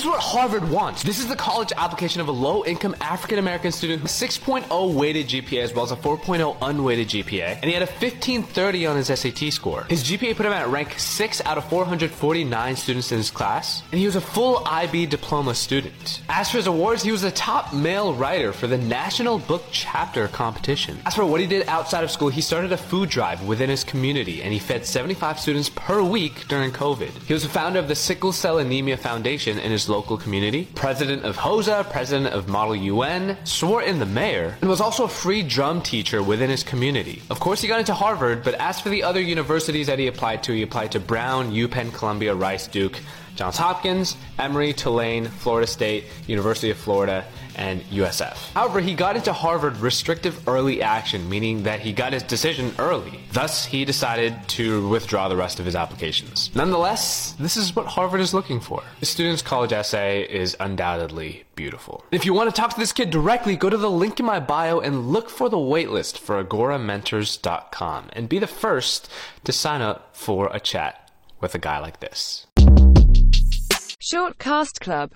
is what Harvard wants. This is the college application of a low income African American student who 6.0 weighted GPA as well as a 4.0 unweighted GPA, and he had a 1530 on his SAT score. His GPA put him at rank 6 out of 449 students in his class, and he was a full IB diploma student. As for his awards, he was the top male writer for the National Book Chapter competition. As for what he did outside of school, he started a food drive within his community, and he fed 75 students per week during COVID. He was the founder of the Sickle Cell Anemia Foundation in his local community, president of HOSA, president of Model UN, swore in the mayor, and was also a free drum teacher within his community. Of course, he got into Harvard, but as for the other universities that he applied to, he applied to Brown, UPenn, Columbia, Rice, Duke, Johns Hopkins, Emory, Tulane, Florida State, University of Florida, and USF. However, he got into Harvard restrictive early action, meaning that he got his decision early. Thus, he decided to withdraw the rest of his applications. Nonetheless, this is what Harvard is looking for. The student's college essay is undoubtedly beautiful. If you want to talk to this kid directly, go to the link in my bio and look for the waitlist for agoramentors.com and be the first to sign up for a chat with a guy like this. Short Cast Club